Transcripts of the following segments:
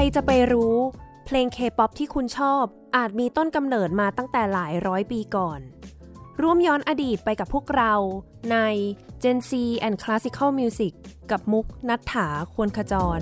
รจะไปรู้ เพลงเคป๊อปที่คุณชอบ อาจมีต้นกำเนิดมาตั้งแต่หลายร้อยปีก่อน ร่วมย้อนอดีตไปกับพวกเรา ใน Gen C and Classical Music กับมุกนัฐถาควรขจร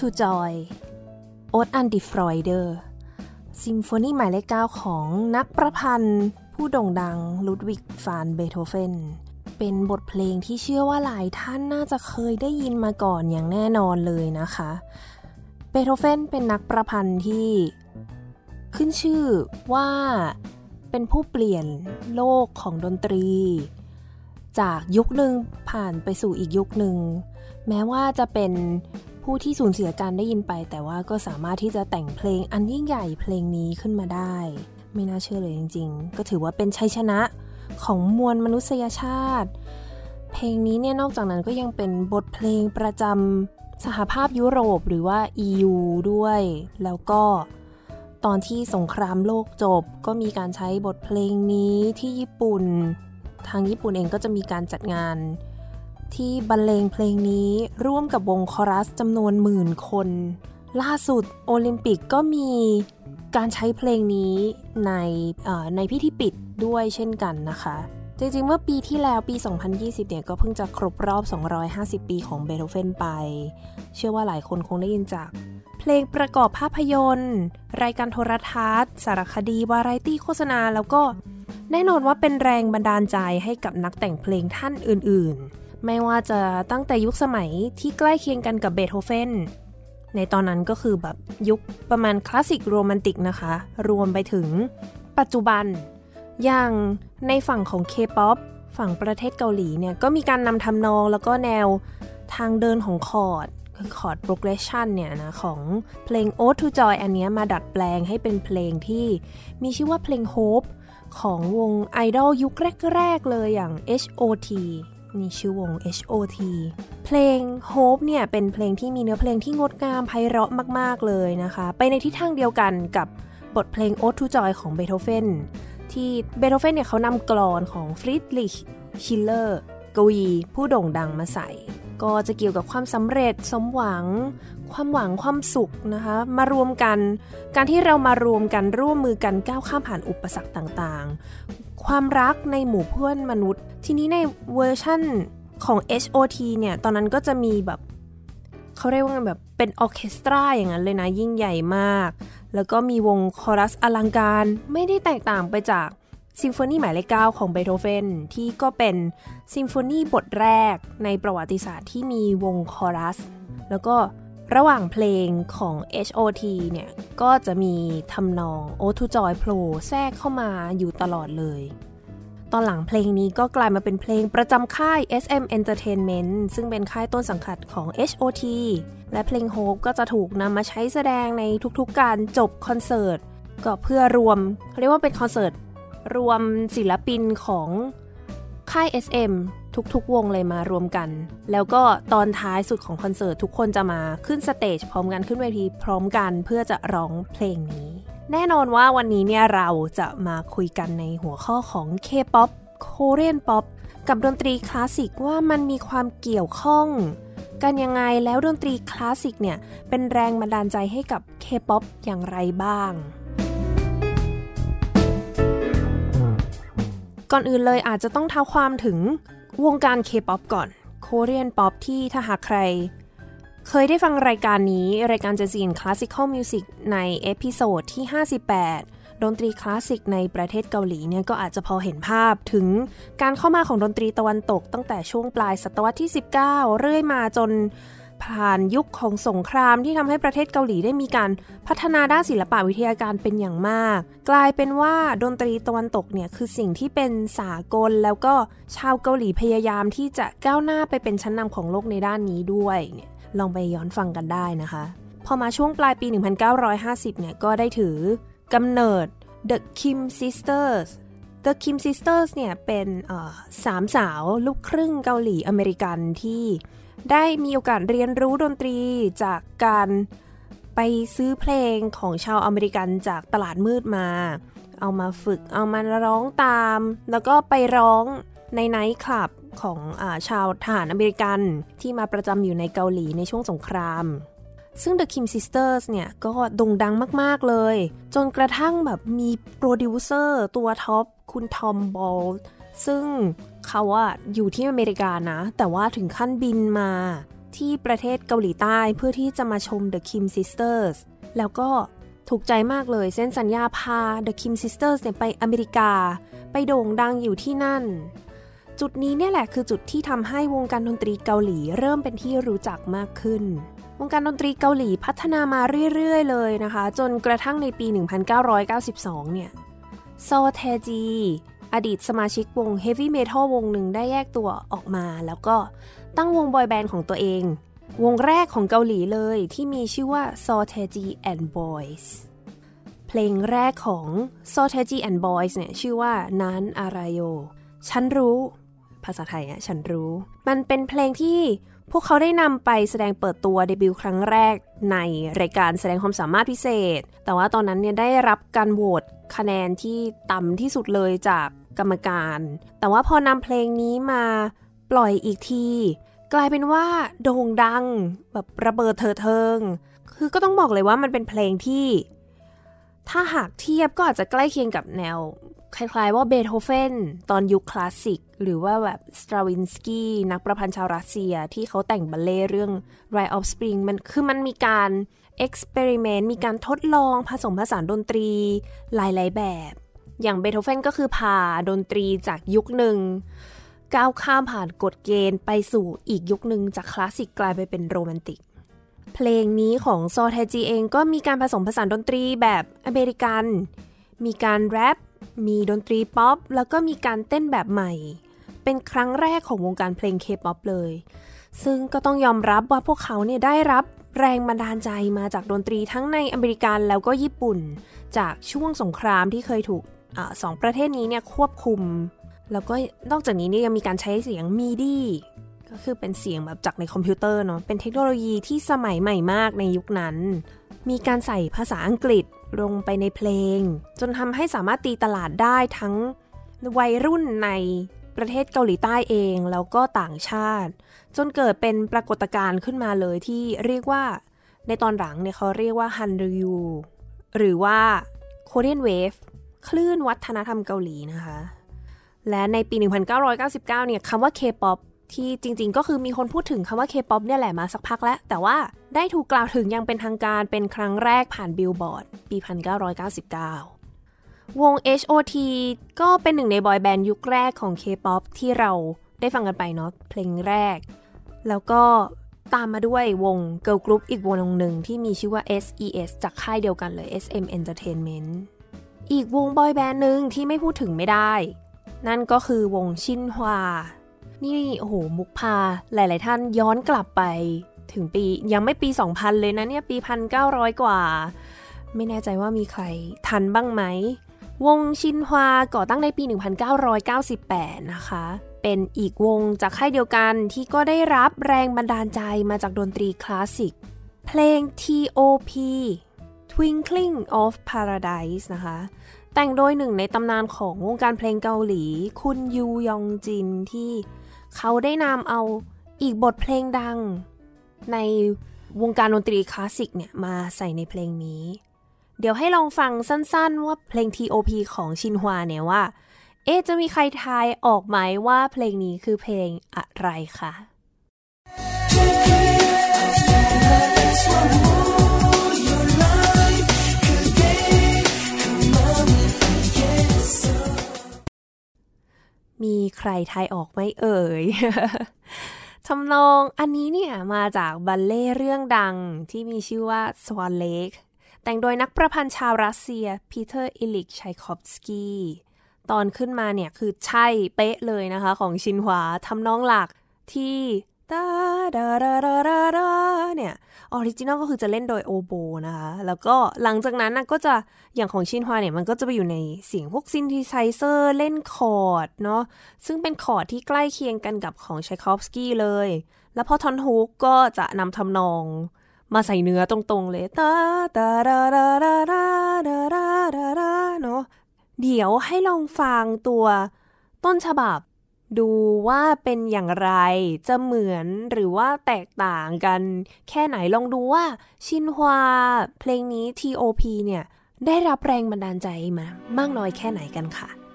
to Joy Ode an die Freude ซิมโฟนีหมายเลข9ของนักประพันธ์ ผู้โด่งดังลุดวิกฟานเบโธเฟน เป็นบทเพลงที่เชื่อว่าหลายท่านน่าจะเคยได้ยินมาก่อนอย่างแน่นอนเลยนะคะ เบโธเฟนเป็นนักประพันธ์ที่ขึ้นชื่อว่าเป็นผู้เปลี่ยนโลกของดนตรี จากยุคหนึ่งผ่านไปสู่อีกยุคหนึ่ง แม้ว่าจะเป็น ผู้ที่สูญเสียการได้ยินไป แต่ว่าก็สามารถที่จะแต่งเพลงอันยิ่งใหญ่เพลงนี้ขึ้นมาได้ ไม่น่าเชื่อเลยจริง ๆ ก็ถือว่าเป็นชัยชนะของมวลมนุษยชาติ เพลงนี้เนี่ยนอกจากนั้นก็ยังเป็นบทเพลงประจำสหภาพยุโรปหรือว่า EU ด้วย แล้วก็ตอนที่สงครามโลกจบ ก็มีการใช้บทเพลงนี้ที่ญี่ปุ่น ทางญี่ปุ่นเองก็จะมีการจัดงาน ที่บรรเลงเพลงนี้ร่วมกับวงคอรัสจำนวนหมื่นคน ล่าสุดโอลิมปิกก็มีการใช้เพลงนี้ในในพิธีปิดด้วยเช่นกันนะคะ จริงๆ เมื่อปีที่แล้วปี 2020 เนี่ยก็เพิ่งจะครบรอบ 250 ปีของเบโธเฟนไป เชื่อว่าหลายคนคงได้ยินจากเพลงประกอบภาพยนตร์ รายการโทรทัศน์ สารคดีวาไรตี้โฆษณา แล้วก็แน่นอนว่าเป็นแรงบันดาลใจให้กับนักแต่งเพลงท่านอื่นๆ ไม่ว่าจะตั้งแต่ยุคสมัยที่ใกล้เคียงกันกับเบโธเฟนในตอนนั้นก็คือแบบยุคประมาณคลาสสิกโรแมนติกนะคะ รวมไปถึงปัจจุบัน อย่างในฝั่งของ K-POP ฝั่งประเทศเกาหลีเนี่ย ก็มีการนำทำนองแล้วก็แนวทางเดินของคอร์ดคือ chord progression เนี่ยนะ ของเพลง Ode to Joy อันนี้มาดัดแปลงให้เป็นเพลงที่มีชื่อว่าเพลง Hope ของวงไอดอลยุคแรก ๆ เลยอย่าง H.O.T นี่ชื่อวง H.O.T เพลง Hope เนี่ยเป็นเพลงที่มีเนื้อเพลงที่งดงามไพเราะมาก ๆ เลยนะคะ ไปในทิศทางเดียวกันกับบทเพลง Ode to Joy ของเบโธเฟนที่เบโธเฟนเนี่ยเขานำกลอนของฟรีดริชชิลเลอร์กวีผู้โด่งดังมาใส่ ก็จะเกี่ยวกับความสำเร็จสมหวัง ความหวังความสุขนะคะ มารวมกัน การที่เรามารวมกันร่วมมือกันก้าวข้ามผ่านอุปสรรคต่างๆ ความรักในหมู่เพื่อนมนุษย์ ทีนี้ในเวอร์ชั่นของ HOT เนี่ย ตอนนั้นก็จะมีแบบเขาเรียกว่าแบบเป็นออเคสตราอย่างนั้นเลยนะ ยิ่งใหญ่มาก แล้วก็มีวงคอรัสอลังการไม่ได้แตกต่างไปจากซิมโฟนีหมายเลข9ของเบโธเฟนที่ก็เป็นซิมโฟนีบทแรกในประวัติศาสตร์ที่มีวงคอรัส แล้วก็ ระหว่างเพลงของ HOT เนี่ยก็จะมีทำนอง o to Joy โผล่แทรกเข้ามาอยู่ตลอดเลย ตอนหลังเพลงนี้ก็กลายมาเป็นเพลงประจำค่าย SM Entertainment ซึ่งเป็นค่ายต้นสังกัดของ HOT และเพลง Hope ก็จะถูกนำมาใช้แสดงในทุกๆการจบคอนเสิร์ต ก็เพื่อรวมเรียกว่าเป็นคอนเสิร์ตรวมศิลปินของค่าย SM ทุกๆ วงเลยมารวมกัน แล้วก็ตอนท้ายสุดของคอนเสิร์ตทุกคนจะมาขึ้น stage พร้อมกันขึ้นเวทีพร้อมกันเพื่อจะร้องเพลงนี้ แน่นอนว่าวันนี้เนี่ยเราจะมาคุยกันในหัวข้อของ K-POP Korean Pop กับดนตรีคลาสสิกว่ามันมีความเกี่ยวข้องกันยังไงแล้วดนตรีคลาสสิกเนี่ย เป็นแรงบันดาลใจให้กับ K-POP อย่างไรบ้าง ก่อนอื่นเลยอาจจะต้องเท้าความถึง วงการเคป๊อปก่อน Korean Pop ที่ถ้าหากใคร เคยได้ฟังรายการนี้ รายการจะซีน Classical Music ใน episode ที่ 58 ดนตรีคลาสสิกในประเทศเกาหลีเนี่ยก็อาจจะพอเห็นภาพถึงการเข้ามาของดนตรีตะวันตกตั้งแต่ช่วงปลายศตวรรษที่ 19 เรื่อยมาจน ผ่านยุคของสงครามที่ทำให้ประเทศเกาหลีได้มีการพัฒนาด้านศิลปะวิทยาการเป็นอย่างมาก กลายเป็นว่าดนตรีตะวันตกเนี่ยคือสิ่งที่เป็นสากล แล้วก็ชาวเกาหลีพยายามที่จะก้าวหน้าไปเป็นชั้นนำของโลกในด้านนี้ด้วยเนี่ยลองไปย้อนฟังกันได้นะคะ พอมาช่วงปลายปี 1950 เนี่ยก็ได้ถือกำเนิด The Kim Sisters The Kim Sisters เนี่ยเป็นสามสาวลูกครึ่งเกาหลีอเมริกันที่ ได้มีโอกาสเรียนรู้ดนตรีจากการไปซื้อเพลงของชาวอเมริกันจากตลาดมืดมา เอามาฝึก เอามาร้องตาม แล้วก็ไปร้องในไนท์คลับของอชาวทหารอเมริกันที่มาประจำอยู่ในเกาหลีในช่วงสงคราม ซึ่ง The Kim Sisters เนี่ยก็โด่งดังมาก ๆ เลย จนกระทั่งแบบมีโปรดิวเซอร์ตัวท็อป คุณทอมบอลซึ่ง เขาอะอยู่ที่อเมริกานะ แต่ว่าถึงขั้นบินมา ที่ประเทศเกาหลีใต้เพื่อที่จะมาชม The Kim Sisters แล้วก็ถูกใจมากเลยเซ็นสัญญาพา The Kim Sisters เนี่ยไปอเมริกา ไปโด่งดังอยู่ที่นั่น จุดนี้เนี่ยแหละคือจุดที่ทำให้วงการดนตรีเกาหลีเริ่มเป็นที่รู้จักมากขึ้น วงการดนตรีเกาหลีพัฒนามาเรื่อยๆ เลยนะคะ จนกระทั่งในปี 1992 เนี่ยโซเทจี อดีตสมาชิกวงเฮฟวี่เมทัลวงหนึ่งได้แยกตัวออกมา แล้วก็ตั้งวงบอยแบนด์ของตัวเอง วงแรกของเกาหลีเลยที่มีชื่อว่า s o t e g i and Boys เพลงแรกของ s o t e g i and Boys เนี่ยชื่อว่านั้นอะไรโยฉันรู้ ภาษาไทยอะฉันรู้ มันเป็นเพลงที่พวกเขาได้นำไปแสดงเปิดตัวเดบิวต์ครั้งแรกในรายการแสดงความสามารถพิเศษ แต่ว่าตอนนั้นเนี่ยได้รับการโหวตคะแนนที่ต่ำที่สุดเลยจาก กรรมการ แต่ว่าพอนำเพลงนี้มาปล่อยอีกที กลายเป็นว่าโด่งดังแบบระเบิดเธอเทิง คือก็ต้องบอกเลยว่ามันเป็นเพลงที่ ถ้าหากเทียบก็อาจจะใกล้เคียงกับแนว คล้ายๆว่าเบโธเฟนตอนยุคคลาสสิก หรือว่าแบบสตราวินสกี้นักประพันธ์ชาวรัสเซียที่เขาแต่งบัลเล่เรื่อง Rite of Spring มันคือมันมีการ experiment มีการทดลองผสมผสานดนตรีหลาย ๆ แบบ อย่างเบโธเฟนก็คือพาดนตรีจากยุคหนึ่งก้าวข้ามผ่านกฎเกณฑ์ไปสู่อีกยุคหนึ่งจากคลาสสิกกลายไปเป็นโรแมนติก เพลงนี้ของโซเทจีเองก็มีการผสมผสานดนตรีแบบอเมริกัน มีการแรป มีดนตรีป๊อป แล้วก็มีการเต้นแบบใหม่ เป็นครั้งแรกของวงการเพลงเคป๊อปเลย ซึ่งก็ต้องยอมรับว่าพวกเขาเนี่ยได้รับแรงบันดาลใจมาจากดนตรีทั้งในอเมริกันแล้วก็ญี่ปุ่น จากช่วงสงครามที่เคยถูก อสองประเทศนี้เนี่ยควบคุม แล้วก็นอกจากนี้เนี่ยยังมีการใช้เสียงมีดีก็คือเป็นเสียงแบบจากในคอมพิวเตอร์เนาะเป็นเทคโนโลยีที่สมัยใหม่มากในยุคนั้น มีการใส่ภาษาอังกฤษลงไปในเพลง จนทำให้สามารถตีตลาดได้ทั้งวัยรุ่นในประเทศเกาหลีใต้เองแล้วก็ต่างชาติ จนเกิดเป็นปรากฏการณ์ขึ้นมาเลยที่เรียกว่าในตอนหลังเนี่ยเขาเรียกว่าฮันรยูหรือว่าโคเรียนเวฟ คลื่นวัฒนธรรมเกาหลีนะคะ และในปี 1999 เนี่ยคำว่า K-POP ที่จริงๆ ก็คือมีคนพูดถึงคำว่า K-POP เนี่ยแหละมาสักพักแล้ว แต่ว่าได้ถูกกล่าวถึงอย่างเป็นทางการเป็นครั้งแรกผ่านบิลบอร์ดปี 1999 วง H.O.T ก็เป็นหนึ่งในบอยแบนด์ยุคแรกของ K-POP ที่เราได้ฟังกันไปเนาะเพลงแรก แล้วก็ตามมาด้วยวงเกิร์ลกรุ๊ปอีกวงหนึ่งที่มีชื่อว่า S.E.S จากค่ายเดียวกันเลย S.M Entertainment อีกวงบอยแบนด์หนึ่งที่ไม่พูดถึงไม่ได้ นั่นก็คือวงชินฮวา นี่โอ้โหมุกพาหลาย ๆ ท่านย้อนกลับไป ถึงปียังไม่ปี 2000 เลยนะเนี่ยปี 1900 กว่า ไม่แน่ใจว่ามีใครทันบ้างไหม วงชินฮวาก่อตั้งในปี 1998 นะคะ เป็นอีกวงจากค่ายเดียวกันที่ก็ได้รับแรงบันดาลใจมาจากดนตรีคลาสสิก เพลง T.O.P Twinkling of Paradise นะคะ แต่งโดยหนึ่งในตำนานของวงการเพลงเกาหลี คุณยูยองจินที่เขาได้นำเอาอีกบทเพลงดัง ในวงการดนตรีคลาสสิกเนี่ยมาใส่ในเพลงนี้ เดี๋ยวให้ลองฟังสั้นๆ ว่าเพลง T.O.P ของชินฮวาเนี่ยว่า เอ๊จะมีใครทายออกไหมว่าเพลงนี้คือเพลงอะไรคะ มีใครทายออกไหมเอ่ยทำนองอันนี้เนี่ยมาจากบัลเล่เรื่องดังที่มีชื่อว่า Swan Lake แต่งโดยนักประพันธ์ชาวรัสเซียพีเตอร์อิลิกชัยคอฟสกี้ตอนขึ้นมาเนี่ยคือใช่เป๊ะเลยนะคะของชินฮวาทำนองหลักที่ ตาดาดาดาดาดาเนี่ย original ก็คือจะเล่นโดยโอโบนะคะ แล้วก็หลังจากนั้นนะก็จะอย่างของชินฮวาเนี่ยมันก็จะไปอยู่ในเสียงพวกซินธิไซเซอร์เล่นคอร์ดเนาะซึ่งเป็นคอร์ดที่ใกล้เคียงกันกับของชัยคอฟสกี้เลย แล้วพอท่อนฮุกก็จะนำทำนองมาใส่เนื้อตรงๆเลยตาตาดาดาดาดาดาดาดาเนาะเดี๋ยวให้ลองฟังตัวต้นฉบับ ดูว่าเป็นอย่างไร จะเหมือนหรือว่าแตกต่างกัน แค่ไหนลองดูว่า ชินฮวาเพลงนี้ T.O.P เนี่ย ได้รับแรงบันดาลใจมามากน้อยแค่ไหนกันค่ะ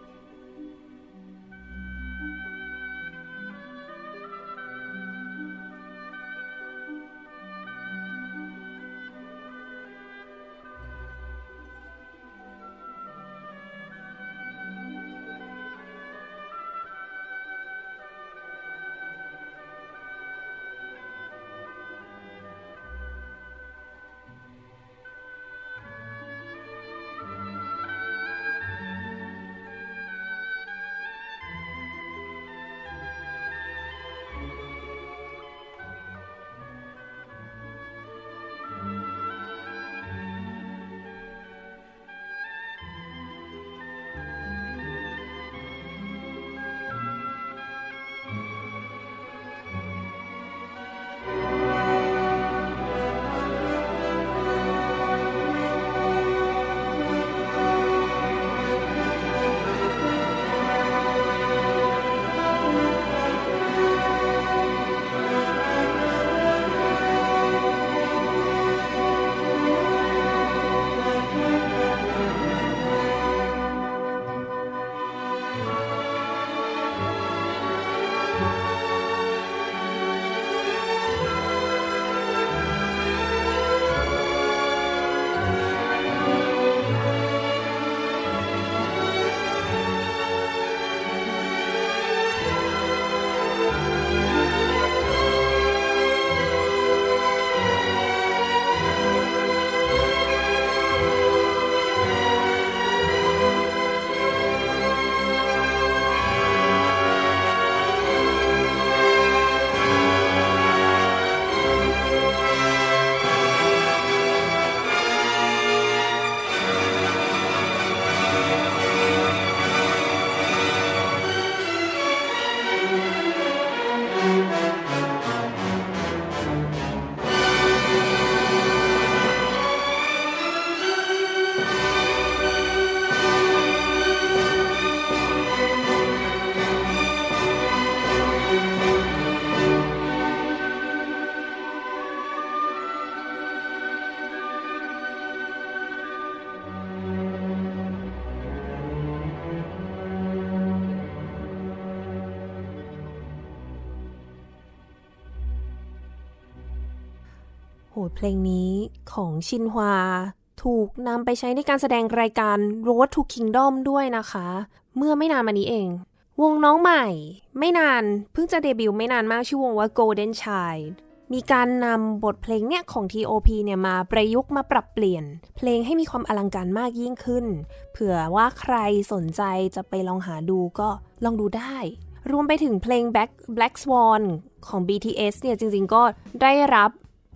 เพลงนี้ของชินฮวา ถูกนำไปใช้ในการแสดงรายการ Road to Kingdom ด้วยนะคะ เมื่อไม่นานมานี้เอง วงน้องใหม่ ไม่นานเพิ่งจะเดบิวต์ไม่นานมากชื่อวงว่า Golden Child มีการนำบทเพลงเนี่ยของ T.O.P เนี่ยมาประยุกต์มาปรับเปลี่ยน เพลงให้มีความอลังการมากยิ่งขึ้น เผื่อว่าใครสนใจจะไปลองหาดูก็ลองดูได้ รวมไปถึงเพลง Black, Black Swan ของ BTS เนี่ยจริงๆก็ได้รับ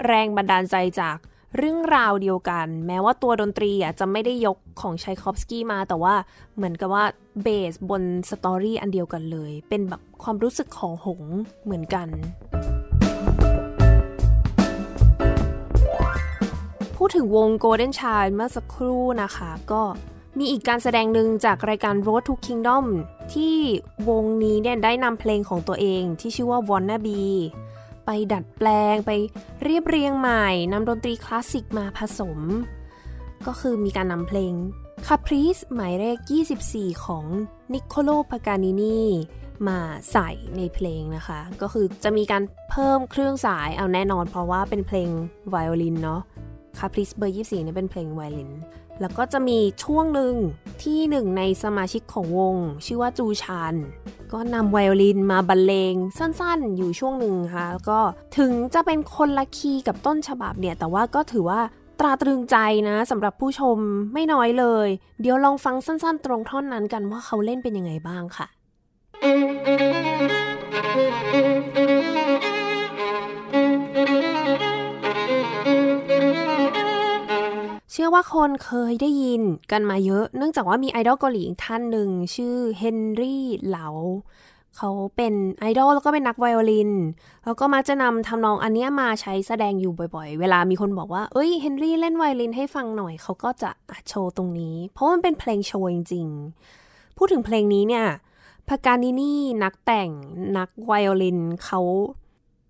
แรงบันดาลใจจากเรื่องราวเดียวกัน แม้ว่าตัวดนตรีอะจะไม่ได้ยกของชัยคอฟสกี้มาแต่ว่าเหมือนกับว่าเบสบนสตอรี่อันเดียวกันเลย เป็นแบบความรู้สึกของหงเหมือนกัน พูดถึงวง Golden Child เมื่อสักครู่นะคะ ก็มีอีกการแสดงหนึ่งจากรายการ Road to Kingdom ที่วงนี้เนี่ยได้นำเพลงของตัวเองที่ชื่อว่า Wanna Be ไปดัดแปลงไปเรียบเรียงใหม่นำดนตรีคลาสสิกมาผสม ก็คือมีการนำเพลง Caprice หมายเลข 24 ของ Niccolo Paganini มาใส่ในเพลงนะคะ ก็คือจะมีการเพิ่มเครื่องสายเอาแน่นอนเพราะว่าเป็นเพลงไวโอลินเนาะ Caprice เบอร์ 24เนี่ยเป็นเพลงไวโอลิน แล้วก็จะมีช่วงหนึ่งที่หนึ่งในสมาชิกของวง ชื่อว่าจูชานก็นำไวโอลินมาบรรเลงสั้นๆ อยู่ช่วงหนึ่งค่ะแล้วก็ถึงจะเป็นคนละคีย์กับต้นฉบับเนี่ย แต่ว่าก็ถือว่าตราตรึงใจนะสำหรับผู้ชมไม่น้อยเลย เดี๋ยวลองฟังสั้นๆ ตรงท่อนนั้นกันว่าเขาเล่นเป็นยังไงบ้างค่ะ เชื่อว่าคนเคยได้ยินกันมาเยอะ เนื่องจากว่ามีไอดอลเกาหลีท่านหนึ่งชื่อเฮนรี่เหลาเขาเป็นไอดอลแล้วก็เป็นนักไวโอลิน แล้วก็มักจะนำทำนองอันนี้มาใช้แสดงอยู่บ่อยๆ เวลามีคนบอกว่า เอ้ยเฮนรี่เล่นไวโอลินให้ฟังหน่อย เขาก็จะโชว์ตรงนี้ เพราะมันเป็นเพลงโชว์จริงๆ พูดถึงเพลงนี้เนี่ยพากานินี่นักแต่งนักไวโอลินเขา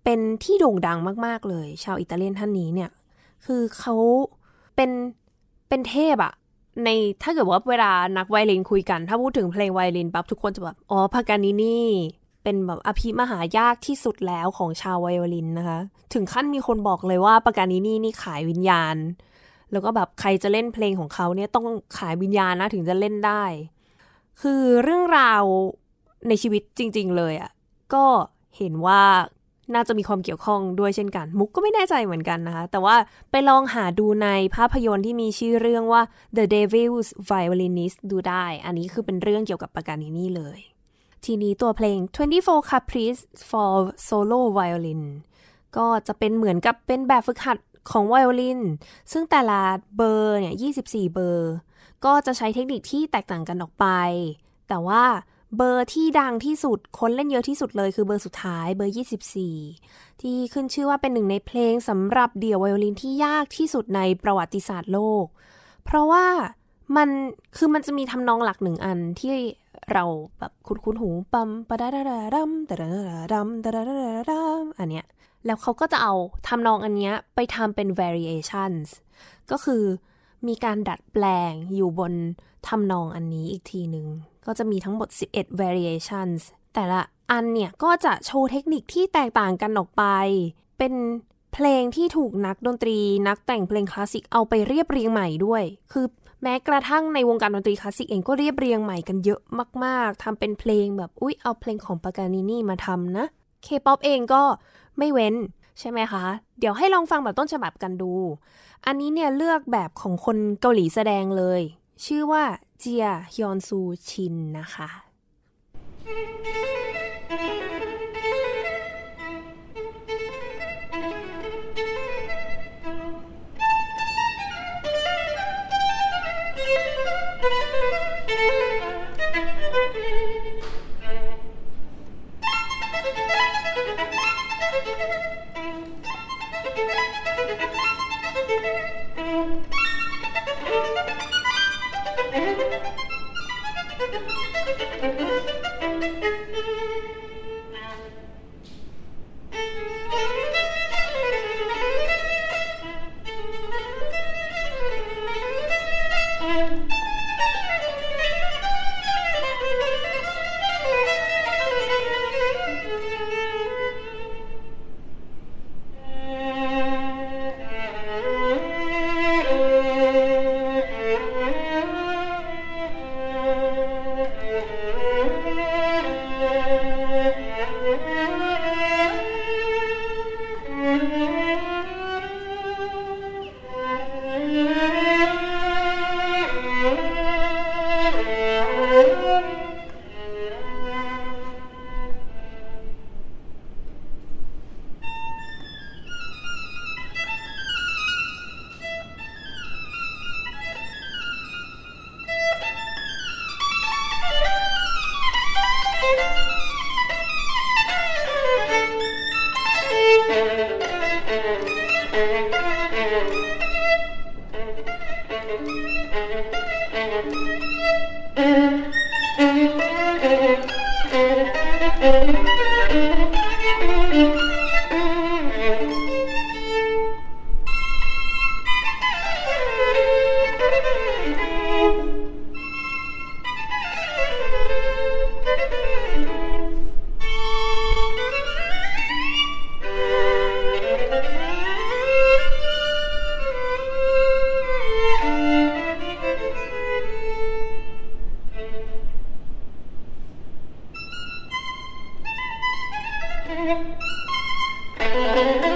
เป็นที่โด่งดังมากๆเลย ชาวอิตาเลียนท่านนี้เนี่ย คือเขา เป็นเป็นเทพอะในถ้าเกิดว่าเวลานักไวโอลินคุยกัน ถ้าพูดถึงเพลงไวโอลินปั๊บทุกคนจะแบบอ๋อพากานินี่เป็นแบบอภิมหายากที่สุดแล้วของชาวไวโอลินนะคะ ถึงขั้นมีคนบอกเลยว่าปากานินี่นี่ขายวิญญาณ แล้วก็แบบใครจะเล่นเพลงของเขาเนี่ยต้องขายวิญญาณนะถึงจะเล่นได้ คือเรื่องราวในชีวิตจริง ๆ เลยอะ่ะก็เห็นว่า น่าจะมีความเกี่ยวข้องด้วยเช่นกัน มุกก็ไม่แน่ใจเหมือนกันนะคะ แต่ว่าไปลองหาดูในภาพยนตร์ที่มีชื่อเรื่องว่า The Devil's Violinist ดูได้ อันนี้คือเป็นเรื่องเกี่ยวกับปากานินี่เลย ทีนี้ตัวเพลง 24 Caprice for Solo Violin ก็จะเป็นเหมือนกับเป็นแบบฝึกหัดของไวโอลิน ซึ่งแต่ละเบอร์เนี่ย 24 เบอร์ ก็จะใช้เทคนิคที่แตกต่างกันออกไป แต่ว่า เบอร์ที่ดังที่สุดคนเล่นเยอะที่สุดเลยคือเบอร์สุดท้ายเบอร์ 24 ที่ขึ้นชื่อว่าเป็นหนึ่งในเพลงสำหรับเดี่ยวไวโอลินที่ยากที่สุดในประวัติศาสตร์โลก เพราะว่ามันคือมันจะมีทำนองหลักหนึ่งอันที่เราแบบคุ้นคุ้นหูปัมปะดาดาดาดัมดาดาดาดัมดาดาดาดาดัมอันเนี้ยแล้วเขาก็จะเอาทำนองอันเนี้ยไปทำเป็น variations ก็คือมีการดัดแปลงอยู่บนทำนองอันนี้อีกทีหนึ่ง ก็จะมีทั้งหมด 11 variations แต่ละอันเนี่ย ก็จะโชว์เทคนิคที่แตกต่างกันออกไป เป็นเพลงที่ถูกนักดนตรีนักแต่งเพลงคลาสสิกเอาไปเรียบเรียงใหม่ด้วย คือแม้กระทั่งในวงการดนตรีคลาสสิกเองก็เรียบเรียงใหม่กันเยอะมาก ๆ ทำเป็นเพลงแบบ อุ๊ย เอาเพลงของปากานินี่มาทำนะเคป๊อปเองก็ไม่เว้นใช่ไหมคะ เดี๋ยวให้ลองฟังแบบต้นฉบับกันดู อันนี้เนี่ยเลือกแบบของคนเกาหลีแสดงเลย ชื่อว่า เจียฮยอนซูชินนะคะ Thank you. thank you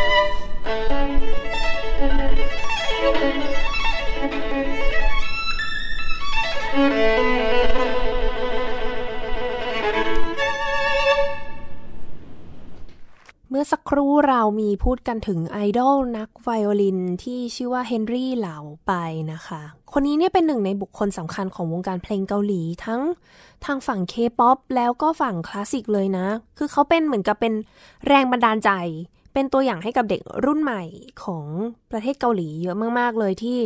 ครู่เรามีพูดกันถึงไอดอลนักไวโอลินที่ชื่อว่าเฮนรี่เลาไปนะคะ คนนี้เนี่ยเป็นหนึ่งในบุคคลสำคัญของวงการเพลงเกาหลีทั้งทางฝั่งเคป๊อปแล้วก็ฝั่งคลาสสิกเลยนะ คือเขาเป็นเหมือนกับเป็นแรงบันดาลใจ เป็นตัวอย่างให้กับเด็กรุ่นใหม่ของประเทศเกาหลีเยอะมากๆเลยที่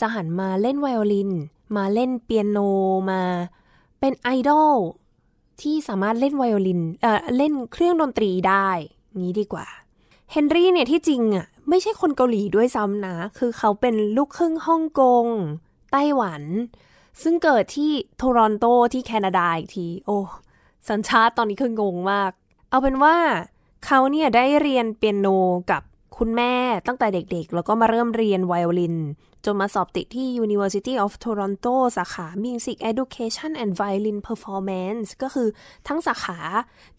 จะหันมาเล่นไวโอลิน มาเล่นเปียโนมาเป็นไอดอลที่สามารถเล่นไวโอลินเอ่อเล่นเครื่องดนตรีได้ งี้ดีกว่า เฮนรี่เนี่ยที่จริงอะไม่ใช่คนเกาหลีด้วยซ้ำนะ คือเขาเป็นลูกครึ่งฮ่องกง ไต้หวัน ซึ่งเกิดที่โทรอนโตที่แคนาดาอีกที โอ้สัญชาติตอนนี้คืองงมาก เอาเป็นว่าเขาเนี่ยได้เรียนเปียโนกับ คุณแม่ตั้งแต่เด็กๆ แล้วก็มาเริ่มเรียนไวโอลิน จนมาสอบติดที่ University of Toronto สาขา Music Education and Violin Performance ก็คือทั้งสาขา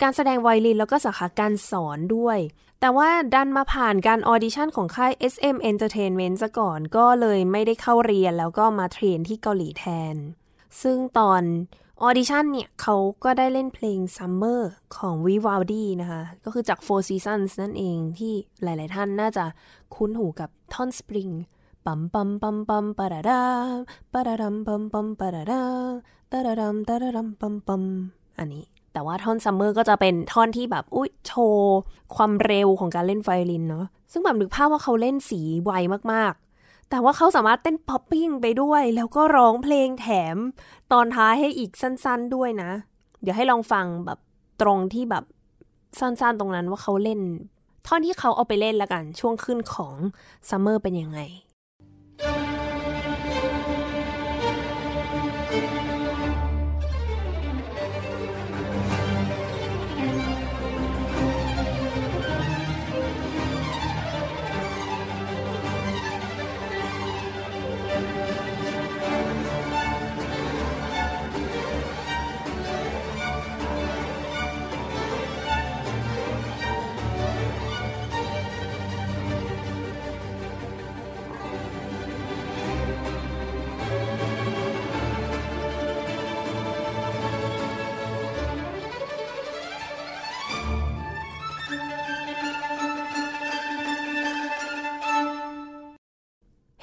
การแสดงไวโอลิน แล้วก็สาขาการสอนด้วย แต่ว่าดันมาผ่านการออดิชั่นของค่าย SM Entertainment ซะก่อนก็เลยไม่ได้เข้าเรียนแล้วก็มา train ที่เกาหลีแทน ซึ่งตอน ออดิชั่นเนี่ยเขาก็ได้เล่นเพลง Summer ของ Vivaldi นะคะ ก็คือจาก Four Seasons นั่นเองที่หลาย ๆ ท่านน่าจะคุ้นหูกับท่อน Spring ปัมปัมปัมปัมปะระดาปะระดมปัมปัมปะระดาตะระดมตะระดมปัมปัมอันนี้ แต่ว่าท่อน Summer ก็จะเป็นท่อนที่แบบอุ้ยโชว์ ความเร็วของการเล่นไวโอลินเนาะซึ่งแบบนึกภาพว่าเขาเล่นสีไวมาก แต่ว่าเขาสามารถเต้น popping ไปด้วย แล้วก็ร้องเพลงแถม ตอนท้ายให้อีกสั้น ๆด้วยนะ เดี๋ยวให้ลองฟังแบบตรงที่แบบสั้นๆตรงนั้นว่าเขาเล่นท่อนที่เขาเอาไปเล่นแล้วกัน ช่วงขึ้นของซัมเมอร์เป็นยังไง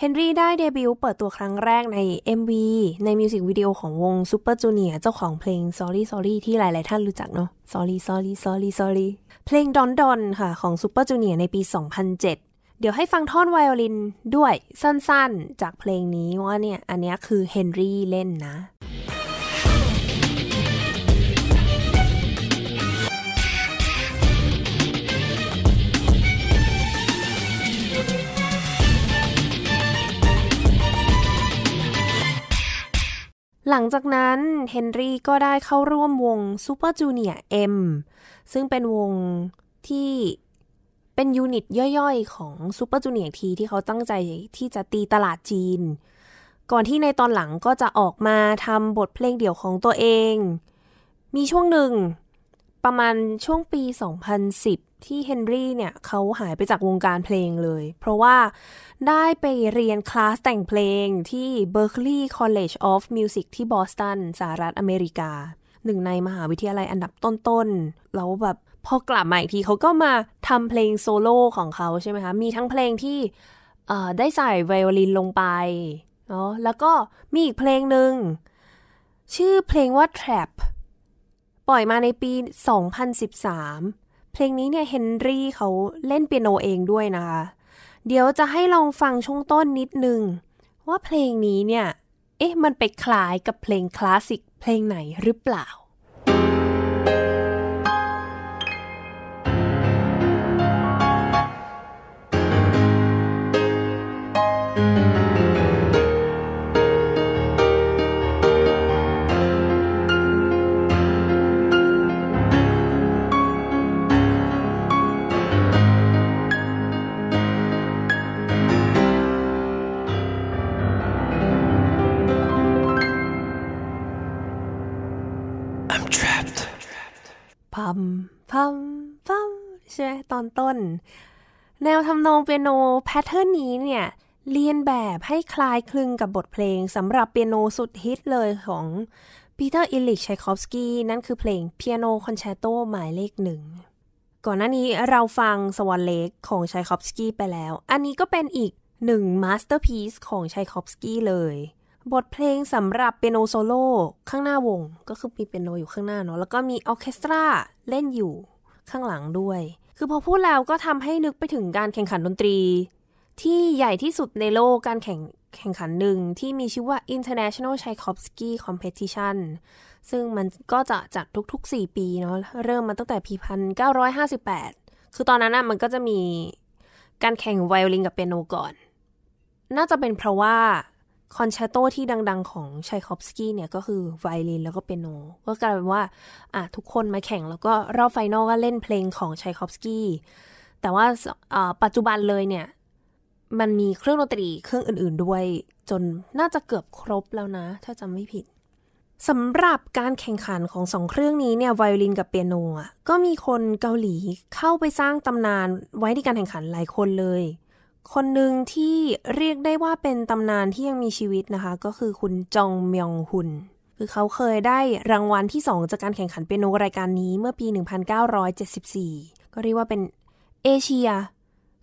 เฮนรี่ได้เดบิวต์เปิดตัวครั้งแรกใน MV ในมิวสิกวิดีโอของวง Super Junior เจ้าของเพลง Sorry Sorry ที่หลาย ๆ ท่านรู้จักเนาะ Sorry Sorry Sorry Sorry เพลง Don Don ค่ะ ของ Super Junior ในปี 2007 เดี๋ยวให้ฟังท่อนไวโอลินด้วยสั้น ๆ จากเพลงนี้ว่าเนี่ย อันนี้คือเฮนรี่เล่นนะ หลังจากนั้นเฮนรี่ก็ได้เข้าร่วมวง Super Junior M ซึ่งเป็นวงที่เป็นยูนิตย่อยๆ ของ Super Junior T ที่เขาตั้งใจที่จะตีตลาดจีน ก่อนที่ในตอนหลังก็จะออกมาทำบทเพลงเดี่ยวของตัวเอง มีช่วงหนึ่งประมาณช่วงปี 2010 ที่เฮนรี่เนี่ยเขาหายไปจากวงการเพลงเลย เพราะว่าได้ไปเรียนคลาสแต่งเพลงที่ Berklee College of Music ที่บอสตันสหรัฐอเมริกา หนึ่งในมหาวิทยาลัยอันดับต้นๆ แล้วแบบพอกลับมาอีกทีเขาก็มาทำเพลงโซโล่ของเขาใช่ไหมคะ มีทั้งเพลงที่ได้ใส่ไวโอลินลงไปเนาะแล้วก็มีอีกเพลงหนึ่ง ชื่อเพลงว่า Trap ปล่อยมาในปี 2013 เพลงนี้เนี่ยเฮนรี่เขาเล่นเปียโนเองด้วยนะคะ เดี๋ยวจะให้ลองฟังช่วงต้นนิดนึง ว่าเพลงนี้เนี่ย เอ๊ะ มันไปคล้ายกับเพลงคลาสสิกเพลงไหนหรือเปล่า ตอนต้น แนวทำนองเปียโน pattern นี้เนี่ยเลียนแบบให้คล้ายคลึงกับบทเพลงสำหรับเปียโนสุดฮิตเลยของปีเตอร์อิลิชชัยคอฟสกี้นั่นคือเพลงเปียโนคอนแชร์โตหมายเลขหนึ่งก่อนหน้านี้เราฟัง Swan Lake ของชัยคอฟสกี้ไปแล้ว อันนี้ก็เป็นอีกหนึ่ง masterpiece ของชัยคอฟสกี้เลย บทเพลงสำหรับเปียโนโซโล่ข้างหน้าวง ก็คือมีเปียโนอยู่ข้างหน้าเนาะแล้วก็มีออเคสตราเล่นอยู่ข้างหลังด้วย คือพอพูดแล้วก็ทำให้นึกไปถึงการแข่งขันดนตรี ที่ใหญ่ที่สุดในโลกการแข่งแข่งขันหนึ่งที่มีชื่อว่า International Tchaikovsky Competition ซึ่งมันก็จะจัดทุก ๆ 4 ปีเนาะเริ่มมาตั้งแต่ปีพันเก้าร้อยห้าสิบแปดคือตอนนั้นนะมันก็จะมีการแข่งไวโอลินกับเปียโนก่อน น่าจะเป็นเพราะว่า คอนแชตโตที่ดัง ๆ ของชัยคอฟสกี้เนี่ยก็คือไวโอลินแล้วก็เปียโน ก็กลายเป็นว่าอะทุกคนมาแข่งแล้วก็รอบไฟนอลก็เล่นเพลงของชัยคอฟสกี้แต่ว่าปัจจุบันเลยเนี่ย มันมีเครื่องดนตรีเครื่องอื่น ๆ ด้วย จนน่าจะเกือบครบแล้วนะ ถ้าจำไม่ผิดสำหรับการแข่งขันของสองเครื่องนี้เนี่ยไวโอลินกับเปียโนอะก็มีคนเกาหลีเข้าไปสร้างตำนานไว้ในการแข่งขันหลายคนเลย คนหนึ่งที่เรียกได้ว่าเป็นตำนานที่ยังมีชีวิตนะคะ ก็คือคุณจองมยองฮุน คือเขาเคยได้รางวัลที่ 2 จากการแข่งขันเปียโนรายการนี้เมื่อปี 1974 ก็เรียกว่าเป็นเอเชีย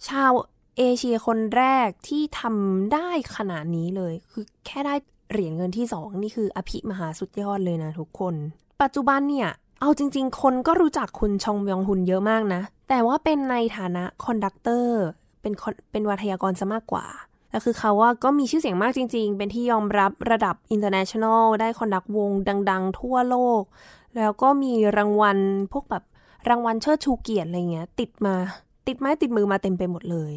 ชาวเอเชียคนแรกที่ทำได้ขนาดนี้เลย คือแค่ได้เหรียญเงินที่สองนี่คืออภิมหาสุดยอดเลยนะทุกคน ปัจจุบันเนี่ย เอาจริง ๆ คนก็รู้จักคุณชองมยองฮุนเยอะมากนะ แต่ว่าเป็นในฐานะ conductor เป็นเป็นวาทยากรซะมากกว่าแล้วคือเขาว่าก็มีชื่อเสียงมากจริง ๆ เป็นที่ยอมรับระดับ international ได้ conduct วงดัง ๆ ทั่วโลก แล้วก็มีรางวัลพวกแบบรางวัลเชิดชูเกียรติอะไรเงี้ย ติดมาติดไม้ติดมือมาเต็มไปหมดเลย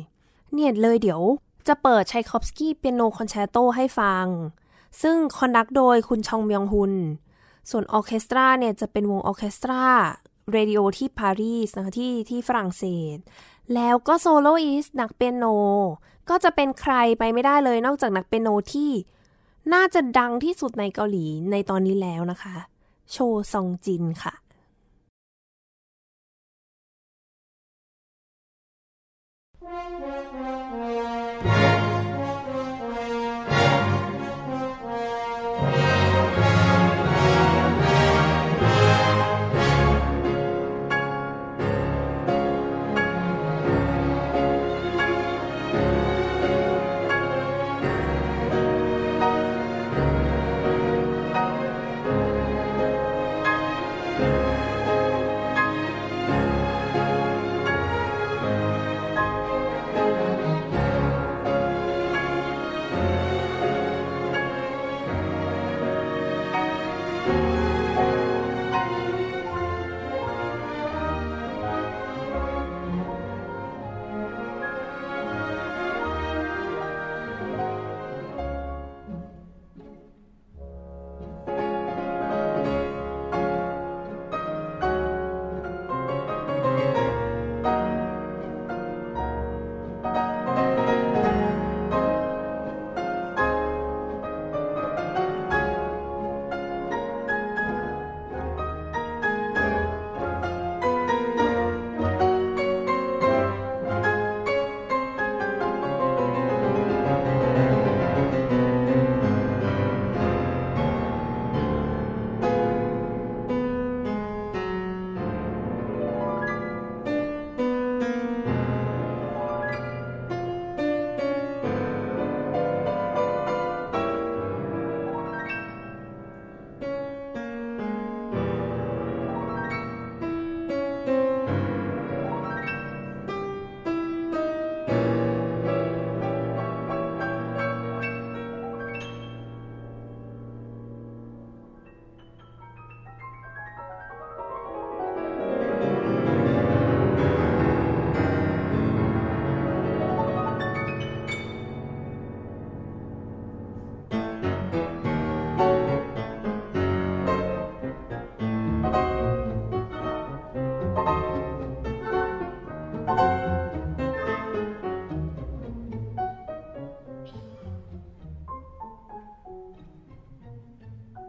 เนี่ยเลยเดี๋ยวจะเปิดชัยคอฟสกี้เปียโนคอนแชร์โตให้ฟัง ซึ่ง conduct โดยคุณชองมยองฮุน ส่วนออเคสตราเนี่ยจะเป็นวงออเคสตราเรดิโอที่ปารีสนะคะที่ที่ฝรั่งเศส แล้วก็โซโลอิสต์นักเปียโน ก็จะเป็นใครไปไม่ได้เลยนอกจากนักเปียโนที่ น่าจะดังที่สุดในเกาหลีในตอนนี้แล้วนะคะ โชซองจินค่ะ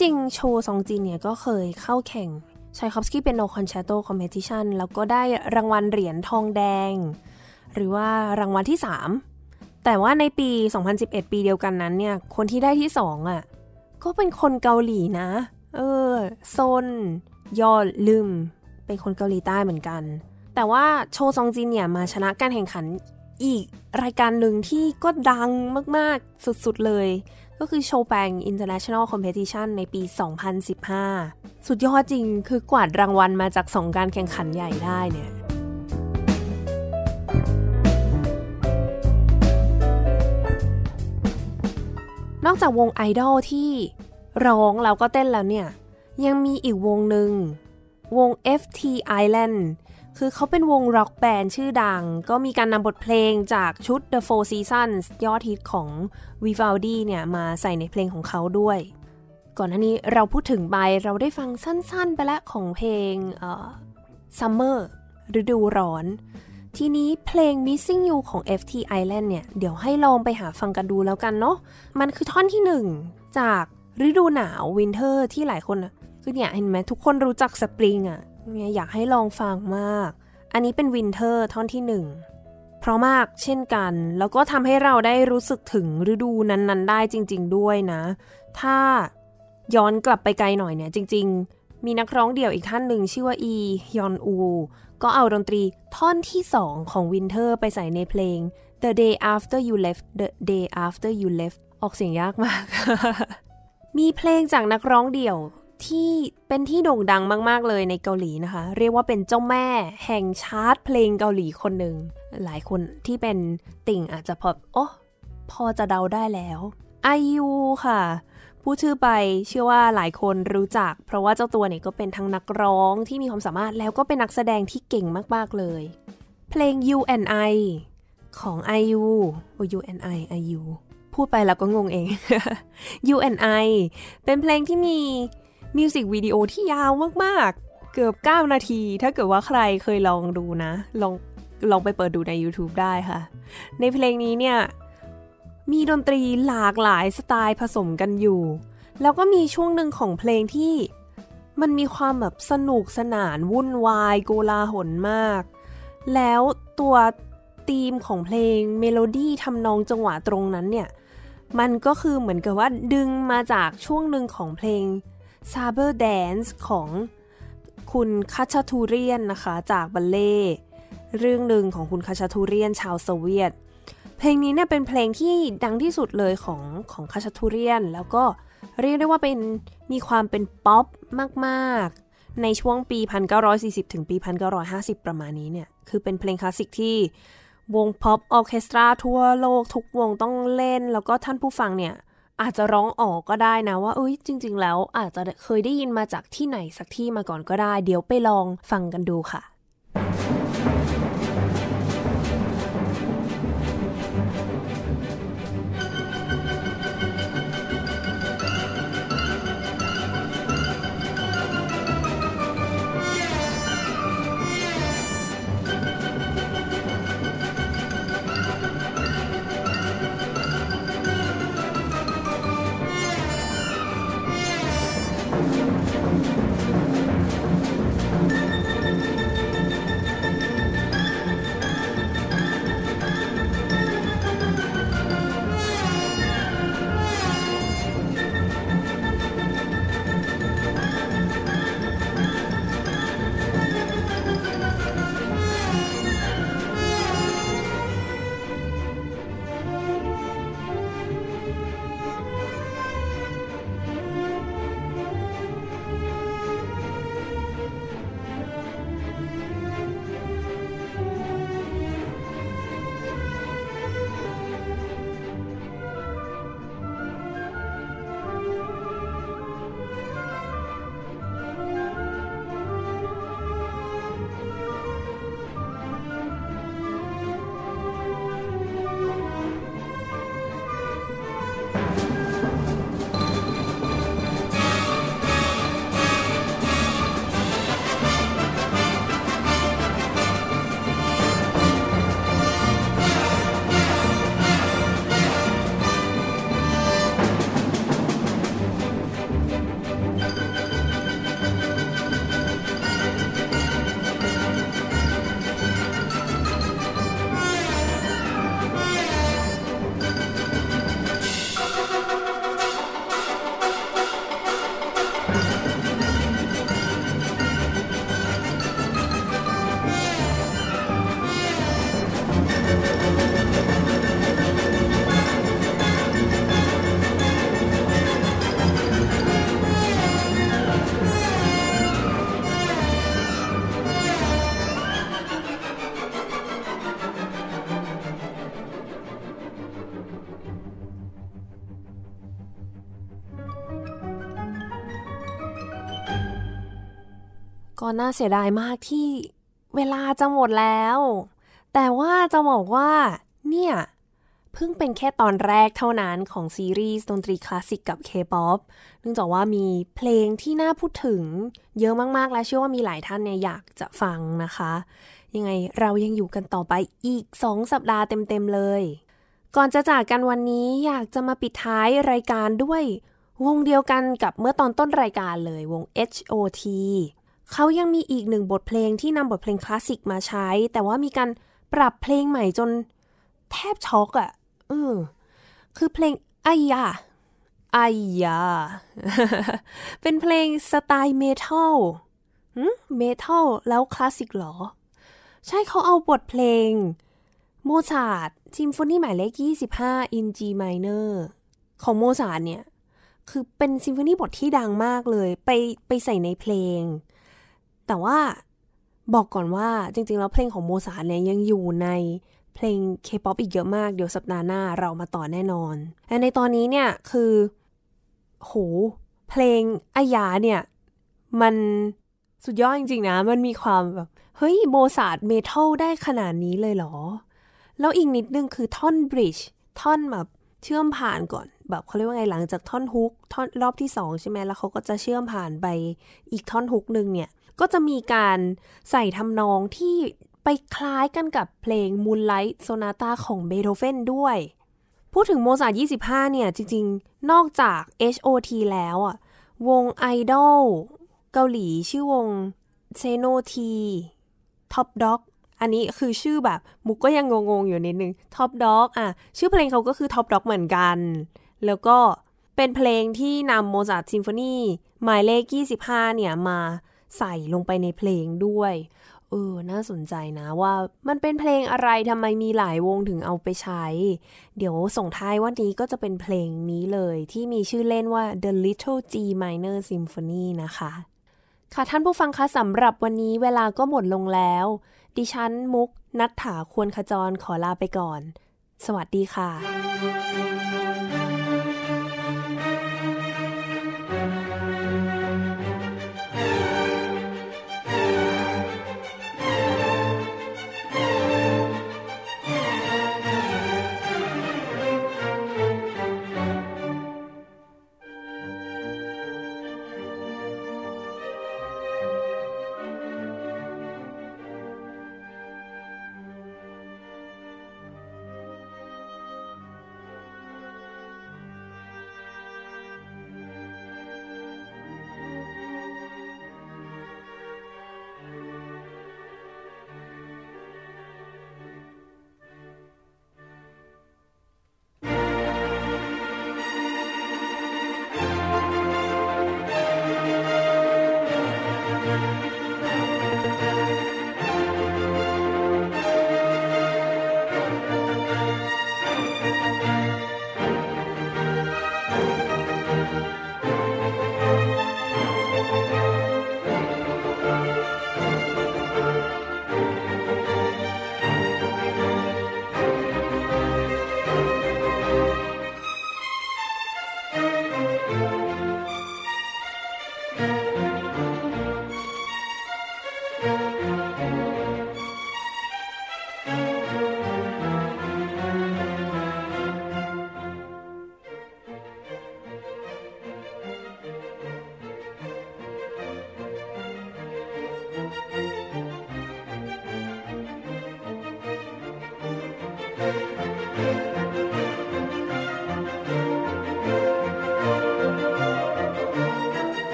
จริงโชซองจินเนี่ยก็เคยเข้าแข่งชัยคอฟสกี้เปียโนคอนแชร์โต competition แล้วก็ได้รางวัลเหรียญทองแดง หรือว่ารางวัลที่ 3 แต่ว่าในปี 2011 ปีเดียวกันนั้นเนี่ย คนที่ได้ที่2อะ ก็เป็นคนเกาหลีนะ เออโซนยอลืม เป็นคนเกาหลีใต้เหมือนกัน แต่ว่าโชซองจินเนี่ยมาชนะการแข่งขันอีกรายการหนึ่งที่ก็ดังมาก ๆ สุด ๆ เลย ก็คือโชแปง International Competition ในปี 2015 สุดยอดจริงคือกวาดรางวัลมาจากสองการแข่งขันใหญ่ได้เนี่ยนอกจากวงไอดอลที่ร้องแล้วก็เต้นแล้วเนี่ย ยังมีอีกวงหนึ่งวง FT Island คือเขาเป็นวงร็อกแบนด์ชื่อดัง ก็มีการนำบทเพลงจากชุด The Four Seasons ยอดฮิตของ Vivaldi เนี่ยมาใส่ในเพลงของเขาด้วย ก่อนหน้านี้เราพูดถึงไปเราได้ฟังสั้นๆ ไปแล้วของเพลง Summer ฤดูร้อน ทีนี้เพลง Missing You ของ FT Island เนี่ย เดี๋ยวให้ลองไปหาฟังกันดูแล้วกันเนาะ มันคือท่อนที่หนึ่งจากฤดูหนาว Winter ที่หลายคนคือเนี่ยเห็นไหมทุกคนรู้จักสปริงอะ เนี่ยอยากให้ลองฟังมาก อันนี้เป็น Winter ท่อนที่หนึ่งเพราะมากเช่นกัน แล้วก็ทำให้เราได้รู้สึกถึงฤดูนั้น ๆ ได้จริง ๆ ด้วยนะ ถ้าย้อนกลับไปไกลหน่อยเนี่ยจริง ๆ มีนักร้องเดี่ยวอีกท่านหนึ่งชื่อว่าอียอนอู ก็เอาดนตรีท่อนที่สองของ Winter ไปใส่ในเพลง The Day After You Left The Day After You Left ออกเสียงยากมาก มีเพลงจากนักร้องเดี่ยว ที่เป็นที่โด่งดังมาก ๆ เลยในเกาหลีนะคะ เรียกว่าเป็นเจ้าแม่แห่งชาร์ตเพลงเกาหลีคนหนึ่งหลายคนที่เป็นติ่งอาจจะพอโอ้พอจะเดาได้แล้วไอยูค่ะผู้ชื่อไปเชื่อว่าหลายคนรู้จัก เพราะว่าเจ้าตัวเนี่ยก็เป็นทั้งนักร้องที่มีความสามารถแล้วก็เป็นนักแสดงที่เก่งมาก ๆ เลย เพลง U and I ของ IU โอ้ You and I IU พูดไปแล้วก็งงเอง U and I เป็นเพลงที่มี มิวสิกวิดีโอที่ยาวมากๆ เกือบ 9 นาที ถ้าเกิดว่าใครเคยลองดูนะ ลองลองไปเปิดดูใน YouTube ได้ค่ะ ในเพลงนี้เนี่ย มีดนตรีหลากหลายสไตล์ผสมกันอยู่ แล้วก็มีช่วงหนึ่งของเพลงที่มันมีความแบบสนุกสนานวุ่นวายโกลาหลมาก แล้วตัวธีมของเพลงเมโลดี้ทำนองจังหวะตรงนั้นเนี่ย มันก็คือเหมือนกับว่าดึงมาจากช่วงหนึ่งของเพลง s a b e r Dance ของคุณคาชาทูเรียนนะคะ จากบัลเลต์เรื่องหนึ่งของคุณคาชาทูเรียนชาวโซเวียต เพลงนี้เนี่ยเป็นเพลงที่ดังที่สุดเลยของของคาชาทูเรียน แล้วก็เรียกได้ว่าเป็นมีความเป็นป๊อปมากๆ ในช่วงปี 1940 ถึงปี 1950 ประมาณนี้เนี่ย คือเป็นเพลงคลาสสิกที่วงพ็อปออเคสตราทั่วโลกทุกวงต้องเล่น แล้วก็ท่านผู้ฟังเนี่ย อาจจะร้องออกก็ได้นะว่าเอ้ยจริง ๆ แล้วอาจจะเคยได้ยินมาจากที่ไหนสักที่มาก่อนก็ได้ เดี๋ยวไปลองฟังกันดูค่ะ ก็น่าเสียดายมากที่เวลาจะหมดแล้ว แต่ว่าจะบอกว่า เนี่ยเพิ่งเป็นแค่ตอนแรกเท่านั้นของซีรีส์ดนตรีคลาสสิกกับ K-POP เนื่องจากว่ามีเพลงที่น่าพูดถึงเยอะมากๆ และเชื่อว่ามีหลายท่านเนี่ยอยากจะฟังนะคะ ยังไงเรายังอยู่กันต่อไปอีก 2 สัปดาห์เต็ม ๆ เลย ก่อนจะจากกันวันนี้อยากจะมาปิดท้ายรายการด้วย วงเดียวกันกับเมื่อตอนต้นรายการเลยวง H.O.T เขายังมีอีกหนึ่งบทเพลงที่นำบทเพลงคลาสสิกมาใช้ แต่ว่ามีการปรับเพลงใหม่จนแทบช็อกอะ่ะเออคือเพลงไอยาไอยาเป็นเพลงสไตล์ metal metal แล้วคลาสสิกหรอ ใช่เขาเอาบทเพลง โมซาร์ทซิมโฟนีหมายเลข 25 in G minor ของโมซาร์ทเนี่ย คือเป็นซิมโฟนีบทที่ดังมากเลย ไปไปใส่ในเพลง แต่ว่าบอกก่อนว่าจริงๆ แล้วเพลงของโมซาร์ทเนี่ยยังอยู่ในเพลงเคป๊อปอีกเยอะมาก เดี๋ยวสัปดาห์หน้าเรามาต่อแน่นอนแต่ในตอนนี้เนี่ยคือ โห เพลงไอยาเนี่ย มันสุดยอดจริงๆนะ มันมีความแบบ เฮ้ย โมซาร์ท metal ได้ขนาดนี้เลยเหรอ แล้วอีกนิดนึงคือท่อน bridge ท่อนแบบเชื่อมผ่านก่อน แบบเขาเรียกว่าไงหลังจากท่อนฮุกท่อนรอบที่สองใช่ไหมแล้วเขาก็จะเชื่อมผ่านไปอีกท่อนฮุกหนึ่งเนี่ย ก็จะมีการใส่ทำนองที่ไปคล้ายกันกับเพลง Moonlight Sonata ของเบโธเฟนด้วย พูดถึงโมซาร์ท25 เนี่ย จริง ๆ นอกจาก H.O.T แล้วอะ วงไอดอลเกาหลีชื่อวงเซโนทีท็อปด็อกอันนี้คือชื่อแบบมุกก็ยังงงๆอยู่นิดนึงท็อปด็อกอะ ชื่อเพลงเขาก็คือท็อปด็อกเหมือนกัน แล้วก็เป็นเพลงที่นำโมซาร์ทซิมโฟนีหมายเลข 25 เนี่ยมา ใส่ลงไปในเพลงด้วย เออ น่าสนใจนะว่ามันเป็นเพลงอะไรทำไมมีหลายวงถึงเอาไปใช้ เดี๋ยวส่งท้ายวันนี้ก็จะเป็นเพลงนี้เลย ที่มีชื่อเล่นว่า The Little G Minor Symphony นะคะ ค่ะท่านผู้ฟังคะสำหรับวันนี้เวลาก็หมดลงแล้ว ดิฉันมุกนัทถาควรขจรขอลาไปก่อน สวัสดีค่ะ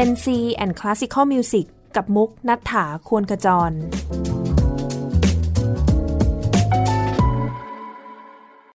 Gen C and Classical Music กับมุกนัฐถาควรขจร